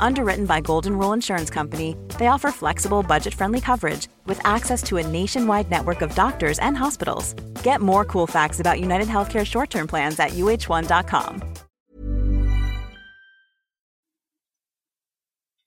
Underwritten by Golden Rule Insurance Company, they offer flexible, budget friendly coverage with access to a nationwide network of doctors and hospitals. Get more cool facts about United Healthcare short term plans at uh1.com.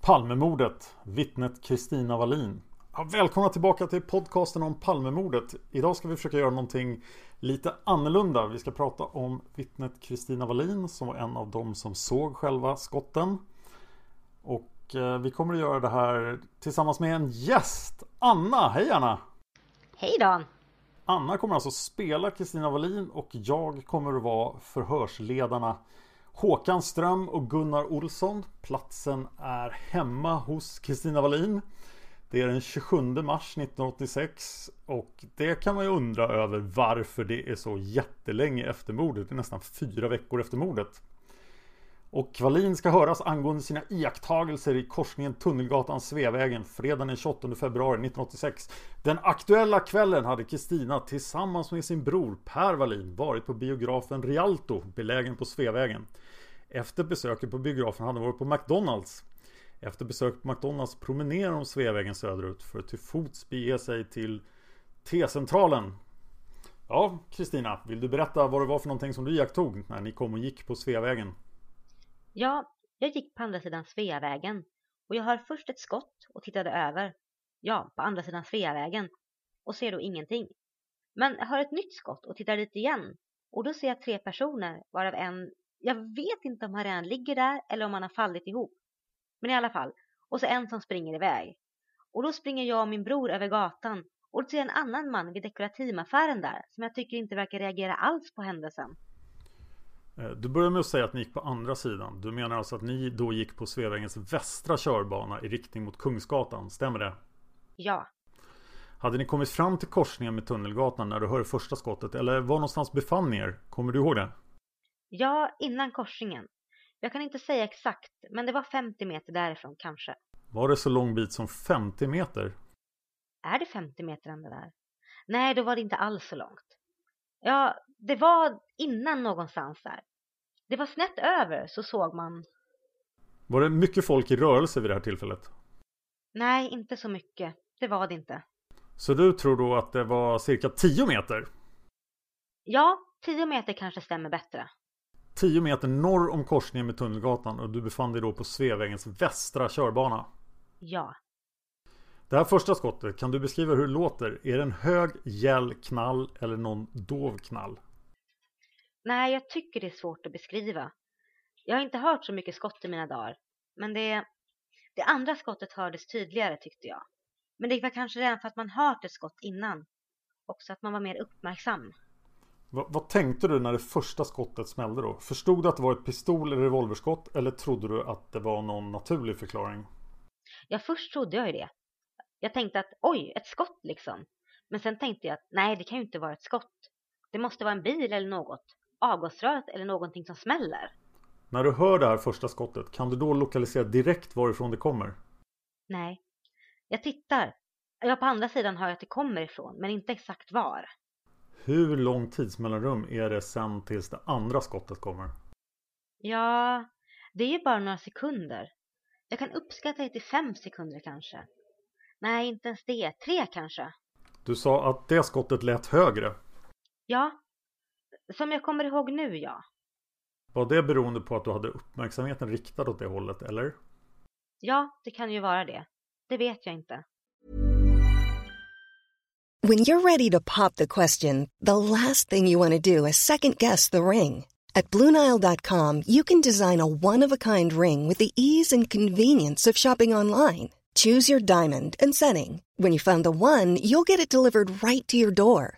Palmemordet, vittnet Kristina Wallin. Ja, välkomna tillbaka till podcasten om Palmemordet. Idag ska vi försöka göra någonting lite annorlunda. Vi ska prata om vittnet Kristina Wallin som var en av dem som såg själva skotten. Och eh, vi kommer att göra det här tillsammans med en gäst. Anna, hej Anna! Hej Dan! Anna kommer alltså spela Kristina Wallin och jag kommer att vara förhörsledarna Håkan Ström och Gunnar Olsson. Platsen är hemma hos Kristina Wallin. Det är den 27 mars 1986 och det kan man ju undra över varför det är så jättelänge efter mordet. Det är nästan fyra veckor efter mordet. Och Wallin ska höras angående sina iakttagelser i korsningen Tunnelgatan-Sveavägen fredagen den 28 februari 1986. Den aktuella kvällen hade Kristina tillsammans med sin bror Per Wallin varit på biografen Rialto belägen på Sveavägen. Efter besöket på biografen hade hon varit på McDonalds. Efter besöket på McDonalds promenerar hon Sveavägen söderut för att till fots bege sig till T-centralen. Ja, Kristina, vill du berätta vad det var för någonting som du iakttog när ni kom och gick på Sveavägen? Ja, jag gick på andra sidan Sveavägen och jag hör först ett skott och tittade över. Ja, på andra sidan Sveavägen och ser då ingenting. Men jag hör ett nytt skott och tittar dit igen och då ser jag tre personer varav en, jag vet inte om han redan ligger där eller om han har fallit ihop. Men i alla fall, och så en som springer iväg. Och då springer jag och min bror över gatan och då ser jag en annan man vid dekorativaffären där som jag tycker inte verkar reagera alls på händelsen. Eh, du börjar med att säga att ni gick på andra sidan. Du menar alltså att ni då gick på Sveavägens västra körbana i riktning mot Kungsgatan, stämmer det? Ja. Hade ni kommit fram till korsningen med Tunnelgatan när du hörde första skottet? Eller var någonstans befann ni er? Kommer du ihåg det? Ja, innan korsningen. Jag kan inte säga exakt, men det var 50 meter därifrån kanske. Var det så lång bit som 50 meter? Är det 50 meter ända där? Nej, då var det inte alls så långt. Ja, det var innan någonstans där. Det var snett över så såg man. Var det mycket folk i rörelse vid det här tillfället? Nej, inte så mycket. Det var det inte. Så du tror då att det var cirka 10 meter? Ja, 10 meter kanske stämmer bättre. 10 meter norr om korsningen med Tunnelgatan och du befann dig då på Sveavägens västra körbana? Ja. Det här första skottet, kan du beskriva hur det låter? Är det en hög, gäll knall eller någon dov knall? Nej, jag tycker det är svårt att beskriva. Jag har inte hört så mycket skott i mina dagar. Men det, det andra skottet hördes tydligare tyckte jag. Men det var kanske redan för att man hört ett skott innan. Också att man var mer uppmärksam. Va, vad tänkte du när det första skottet smällde då? Förstod du att det var ett pistol eller revolverskott? Eller trodde du att det var någon naturlig förklaring? Ja, först trodde jag ju det. Jag tänkte att oj, ett skott liksom. Men sen tänkte jag att nej, det kan ju inte vara ett skott. Det måste vara en bil eller något. Avgasröret eller någonting som smäller. När du hör det här första skottet, kan du då lokalisera direkt varifrån det kommer? Nej. Jag tittar Ja, på andra sidan hör jag att det kommer ifrån, men inte exakt var. Hur lång tidsmellanrum är det sen tills det andra skottet kommer? Ja, det är ju bara några sekunder. Jag kan uppskatta det till fem sekunder kanske. Nej, inte ens det. Tre kanske. Du sa att det skottet lät högre. Ja, som jag kommer ihåg nu ja. Var det beroende på att du hade uppmärksamheten riktad åt det hållet, eller? Ja, det kan ju vara det. Det vet jag inte. When you're ready to pop the question, the last thing you want to do is second guess the ring. At Bluenile.com, you can design a one of a kind ring with the ease and convenience of shopping online. Choose your diamond and setting. When you find the one, you'll get it delivered right to your door.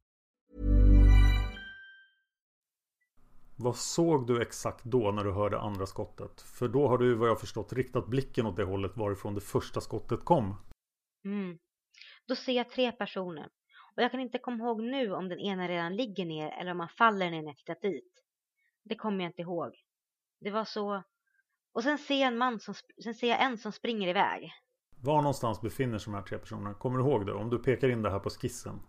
Vad såg du exakt då när du hörde andra skottet? För då har du vad jag förstått riktat blicken åt det hållet varifrån det första skottet kom. Mm. Då ser jag tre personer. Och jag kan inte komma ihåg nu om den ena redan ligger ner eller om han faller när jag tittat dit. Det kommer jag inte ihåg. Det var så... Och sen ser jag en man som... Sen ser jag en som springer iväg. Var någonstans befinner sig de här tre personerna? Kommer du ihåg det? Om du pekar in det här på skissen.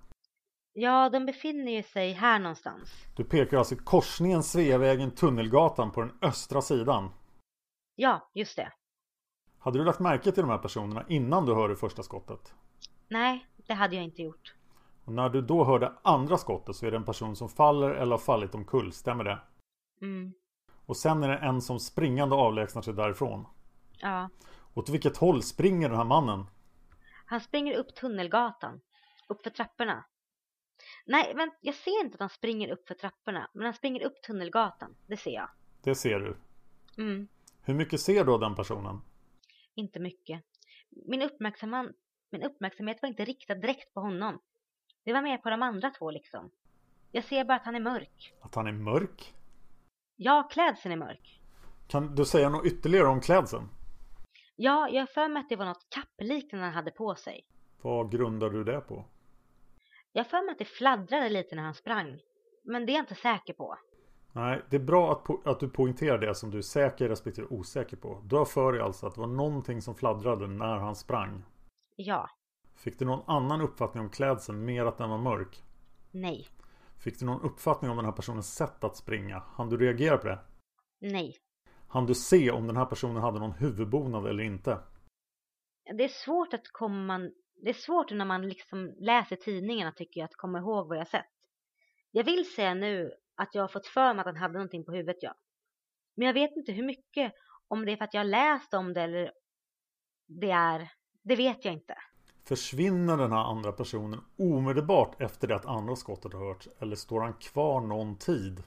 Ja, de befinner ju sig här någonstans. Du pekar alltså korsningen Sveavägen Tunnelgatan på den östra sidan. Ja, just det. Hade du lagt märke till de här personerna innan du hörde första skottet? Nej, det hade jag inte gjort. Och när du då hörde andra skottet så är det en person som faller eller har fallit omkull, stämmer det? Mm. Och sen är det en som springande avlägsnar sig därifrån. Ja. Åt vilket håll springer den här mannen? Han springer upp Tunnelgatan. Upp för trapporna. Nej, men jag ser inte att han springer upp för trapporna. Men han springer upp Tunnelgatan. Det ser jag. Det ser du. Mm. Hur mycket ser du av den personen? Inte mycket. Min, uppmärksam min uppmärksamhet var inte riktad direkt på honom. Det var mer på de andra två liksom. Jag ser bara att han är mörk. Att han är mörk? Ja, klädseln är mörk. Kan du säga något ytterligare om klädseln? Ja, jag har för mig att det var något kappliknande han hade på sig. Vad grundar du det på? Jag för mig att det fladdrade lite när han sprang. Men det är jag inte säker på. Nej, det är bra att, po- att du poängterar det som du är säker respektive osäker på. Du har för dig alltså att det var någonting som fladdrade när han sprang. Ja. Fick du någon annan uppfattning om klädseln mer att den var mörk? Nej. Fick du någon uppfattning om den här personens sätt att springa? Han du reagera på det? Nej. Han du se om den här personen hade någon huvudbonad eller inte? Det är svårt att komma... Det är svårt när man liksom läser tidningarna tycker jag att komma ihåg vad jag sett. Jag vill säga nu att jag har fått för mig att han hade någonting på huvudet, ja. Men jag vet inte hur mycket, om det är för att jag har läst om det eller det är... Det vet jag inte. Försvinner den här andra personen omedelbart efter det att andra skottet har hörts? Eller står han kvar någon tid?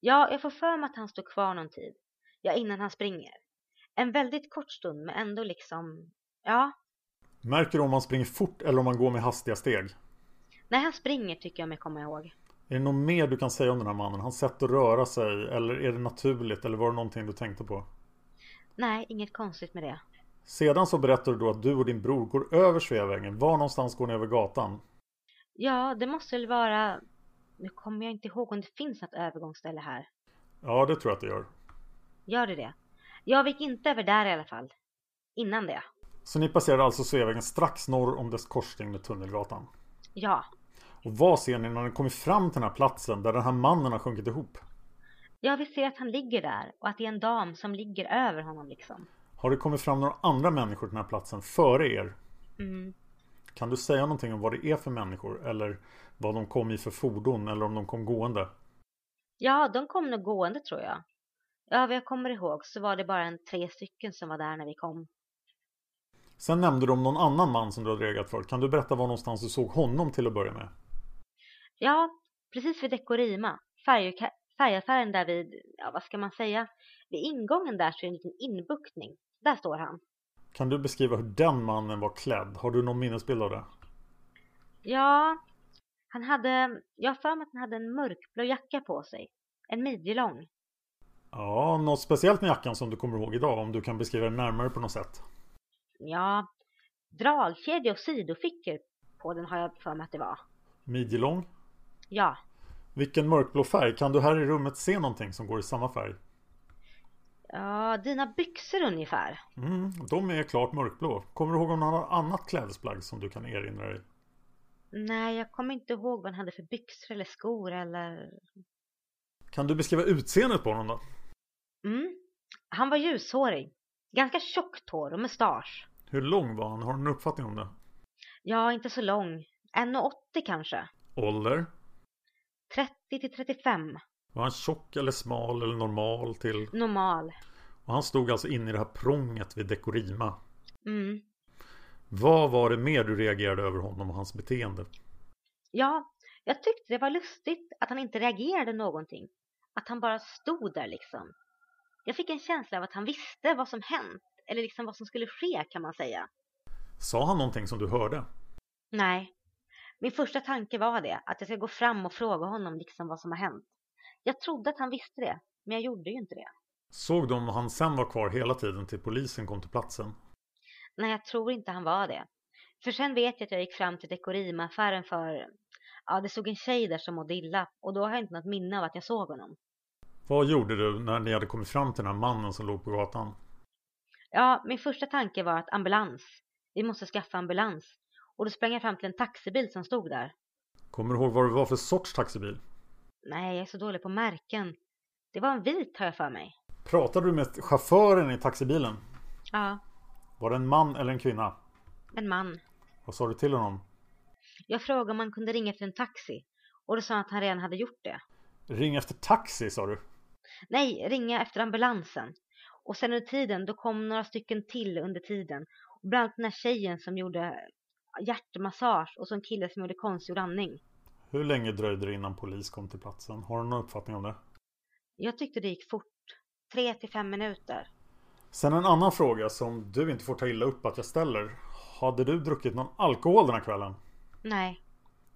Ja, jag får för mig att han står kvar någon tid. Ja, innan han springer. En väldigt kort stund, men ändå liksom... Ja. Märker du om han springer fort eller om han går med hastiga steg? När han springer tycker jag mig komma ihåg. Är det något mer du kan säga om den här mannen? Hans sätt att röra sig? Eller är det naturligt? Eller var det någonting du tänkte på? Nej, inget konstigt med det. Sedan så berättar du då att du och din bror går över Sveavägen. Var någonstans går ni över gatan? Ja, det måste väl vara... Nu kommer jag inte ihåg om det finns något övergångsställe här. Ja, det tror jag att det gör. Gör det det? Jag gick inte över där i alla fall. Innan det. Så ni passerade alltså Sveavägen strax norr om dess korsning med Tunnelgatan? Ja. Och vad ser ni när ni kommer fram till den här platsen där den här mannen har sjunkit ihop? Ja, vi ser att han ligger där och att det är en dam som ligger över honom liksom. Har det kommit fram några andra människor till den här platsen före er? Mm. Kan du säga någonting om vad det är för människor? Eller vad de kom i för fordon? Eller om de kom gående? Ja, de kom nog gående tror jag. Ja, vad jag kommer ihåg så var det bara en tre stycken som var där när vi kom. Sen nämnde du om någon annan man som du hade reagerat för. Kan du berätta var någonstans du såg honom till att börja med? Ja, precis vid Dekorima. Färg, färgaffären där vid, ja vad ska man säga? Vid ingången där så är det en liten inbuktning. Där står han. Kan du beskriva hur den mannen var klädd? Har du någon minnesbild av det? Ja, han hade, jag har för mig att han hade en mörkblå jacka på sig. En midjelång. Ja, något speciellt med jackan som du kommer ihåg idag om du kan beskriva det närmare på något sätt. Ja, dragkedja och sidofickor på den har jag för mig att det var. Midjelång? Ja. Vilken mörkblå färg? Kan du här i rummet se någonting som går i samma färg? Ja, dina byxor ungefär. Mm, de är klart mörkblå. Kommer du ihåg om något annat klädesplagg som du kan erinra dig? Nej, jag kommer inte ihåg vad han hade för byxor eller skor eller... Kan du beskriva utseendet på honom då? Mm. Han var ljushårig. Ganska tjockt hår och mustasch. Hur lång var han? Har du en uppfattning om det? Ja, inte så lång. 1,80 kanske. Ålder? 30 till 35. Var han tjock eller smal eller normal till? Normal. Och han stod alltså inne i det här prånget vid Dekorima. Mm. Vad var det mer du reagerade över honom och hans beteende? Ja, jag tyckte det var lustigt att han inte reagerade någonting. Att han bara stod där liksom. Jag fick en känsla av att han visste vad som hänt. Eller liksom vad som skulle ske kan man säga. Sa han någonting som du hörde? Nej. Min första tanke var det. Att jag ska gå fram och fråga honom liksom vad som har hänt. Jag trodde att han visste det. Men jag gjorde ju inte det. Såg du om han sen var kvar hela tiden till polisen kom till platsen? Nej, jag tror inte han var det. För sen vet jag att jag gick fram till Dekorima-affären för... Ja, det stod en tjej där som mådde illa. Och då har jag inte något minne av att jag såg honom. Vad gjorde du när ni hade kommit fram till den här mannen som låg på gatan? Ja, min första tanke var att ambulans. Vi måste skaffa ambulans. Och då sprang jag fram till en taxibil som stod där. Kommer du ihåg vad det var för sorts taxibil? Nej, jag är så dålig på märken. Det var en vit har jag för mig. Pratade du med chauffören i taxibilen? Ja, Var det en man eller en kvinna? en man. Vad sa du till honom? Jag frågade om man kunde ringa efter en taxi. Och då sa han att han redan hade gjort det. Ring efter taxi sa du? Nej, ringa efter ambulansen. Och sen under tiden, då kom några stycken till under tiden. Och bland annat den här tjejen som gjorde hjärtmassage och så en kille som gjorde konstgjord andning. Hur länge dröjde det innan polis kom till platsen? Har du någon uppfattning om det? Jag tyckte det gick fort. Tre till fem minuter. Sen en annan fråga som du inte får ta illa upp att jag ställer. Hade du druckit någon alkohol den här kvällen? Nej,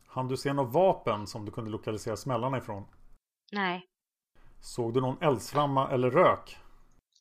Han du se något vapen som du kunde lokalisera smällarna ifrån? nej, Såg du någon eldsflamma eller rök?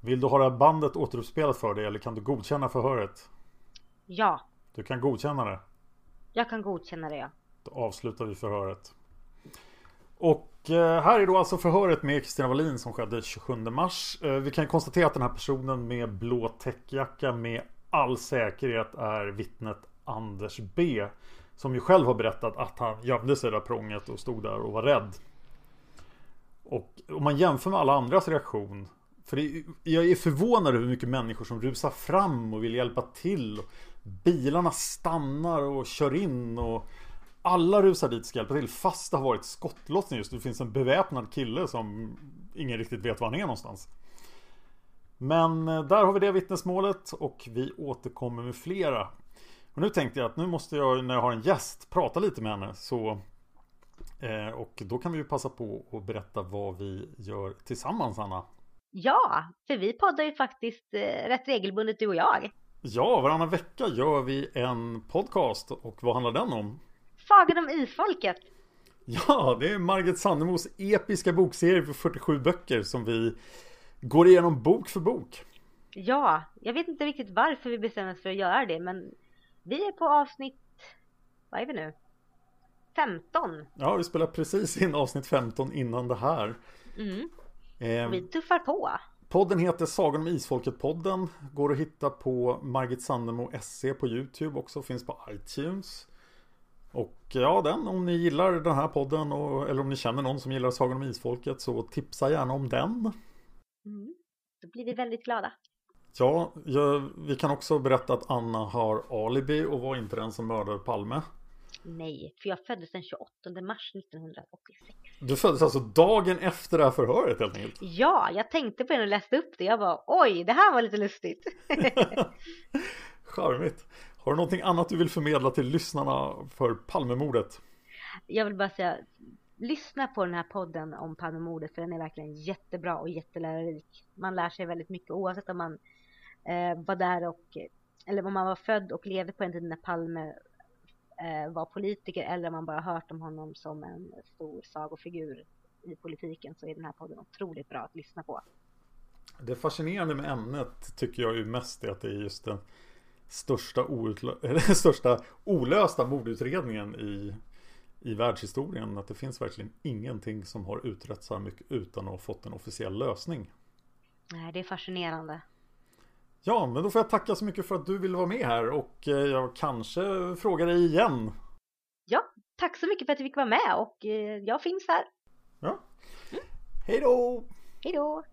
Vill du ha det här bandet återuppspelat för dig eller kan du godkänna förhöret? Ja, Du kan godkänna det. jag kan godkänna det. Då avslutar vi förhöret. Och eh, här är då alltså förhöret med Kristina Wallin som skedde 27 mars. Eh, vi kan konstatera att den här personen med blå täckjacka med all säkerhet är vittnet Anders B. Som ju själv har berättat att han gömde sig där prånget och stod där och var rädd. Och om man jämför med alla andras reaktion för det, jag är förvånad över hur mycket människor som rusar fram och vill hjälpa till. Bilarna stannar och kör in och alla rusar dit och ska hjälpa till fast det har varit skottlossning just Det finns en beväpnad kille som ingen riktigt vet var han är någonstans. Men eh, där har vi det vittnesmålet och vi återkommer med flera. Och nu tänkte jag att nu måste jag när jag har en gäst prata lite med henne så eh, Och då kan vi ju passa på att berätta vad vi gör tillsammans Anna. Ja, för vi poddar ju faktiskt eh, rätt regelbundet du och jag. Ja, varannan vecka gör vi en podcast och vad handlar den om? Sagan om Isfolket. Ja, det är Margit Sandemos episka bokserie på 47 böcker som vi går igenom bok för bok. Ja, jag vet inte riktigt varför vi bestämde oss för att göra det, men vi är på avsnitt, vad är vi nu? 15. Ja, vi spelar precis in avsnitt 15 innan det här. Mm. Eh, vi tuffar på. Podden heter Sagan om Isfolket-podden. Går att hitta på Margit Sandemo SC på YouTube också. Finns på iTunes. Och ja, den om ni gillar den här podden och, eller om ni känner någon som gillar Sagan om Isfolket så tipsa gärna om den. Mm. Då blir vi väldigt glada. Ja, jag, vi kan också berätta att Anna har alibi och var inte den som mördade Palme. Nej, för jag föddes den 28 mars 1986. Du föddes alltså dagen efter det här förhöret helt enkelt? Ja, jag tänkte på det och läste upp det. Jag bara, oj, det här var lite lustigt. Charmigt. Har du någonting annat du vill förmedla till lyssnarna för Palmemordet? Jag vill bara säga, lyssna på den här podden om Palmemordet för den är verkligen jättebra och jättelärorik. Man lär sig väldigt mycket oavsett om man eh, var där och eller om man var född och levde på en tid när Palme var politiker eller om man bara hört om honom som en stor sagofigur i politiken så är den här podden otroligt bra att lyssna på. Det fascinerande med ämnet tycker jag ju mest är att det är just den största, outlö- största olösta mordutredningen i, i världshistorien. Att det finns verkligen ingenting som har utretts så här mycket utan att ha fått en officiell lösning. Nej, det är fascinerande. Ja, men då får jag tacka så mycket för att du ville vara med här och eh, jag kanske frågar dig igen. Ja, tack så mycket för att du fick vara med och eh, jag finns här. Ja. Mm. Hej då! Hej då!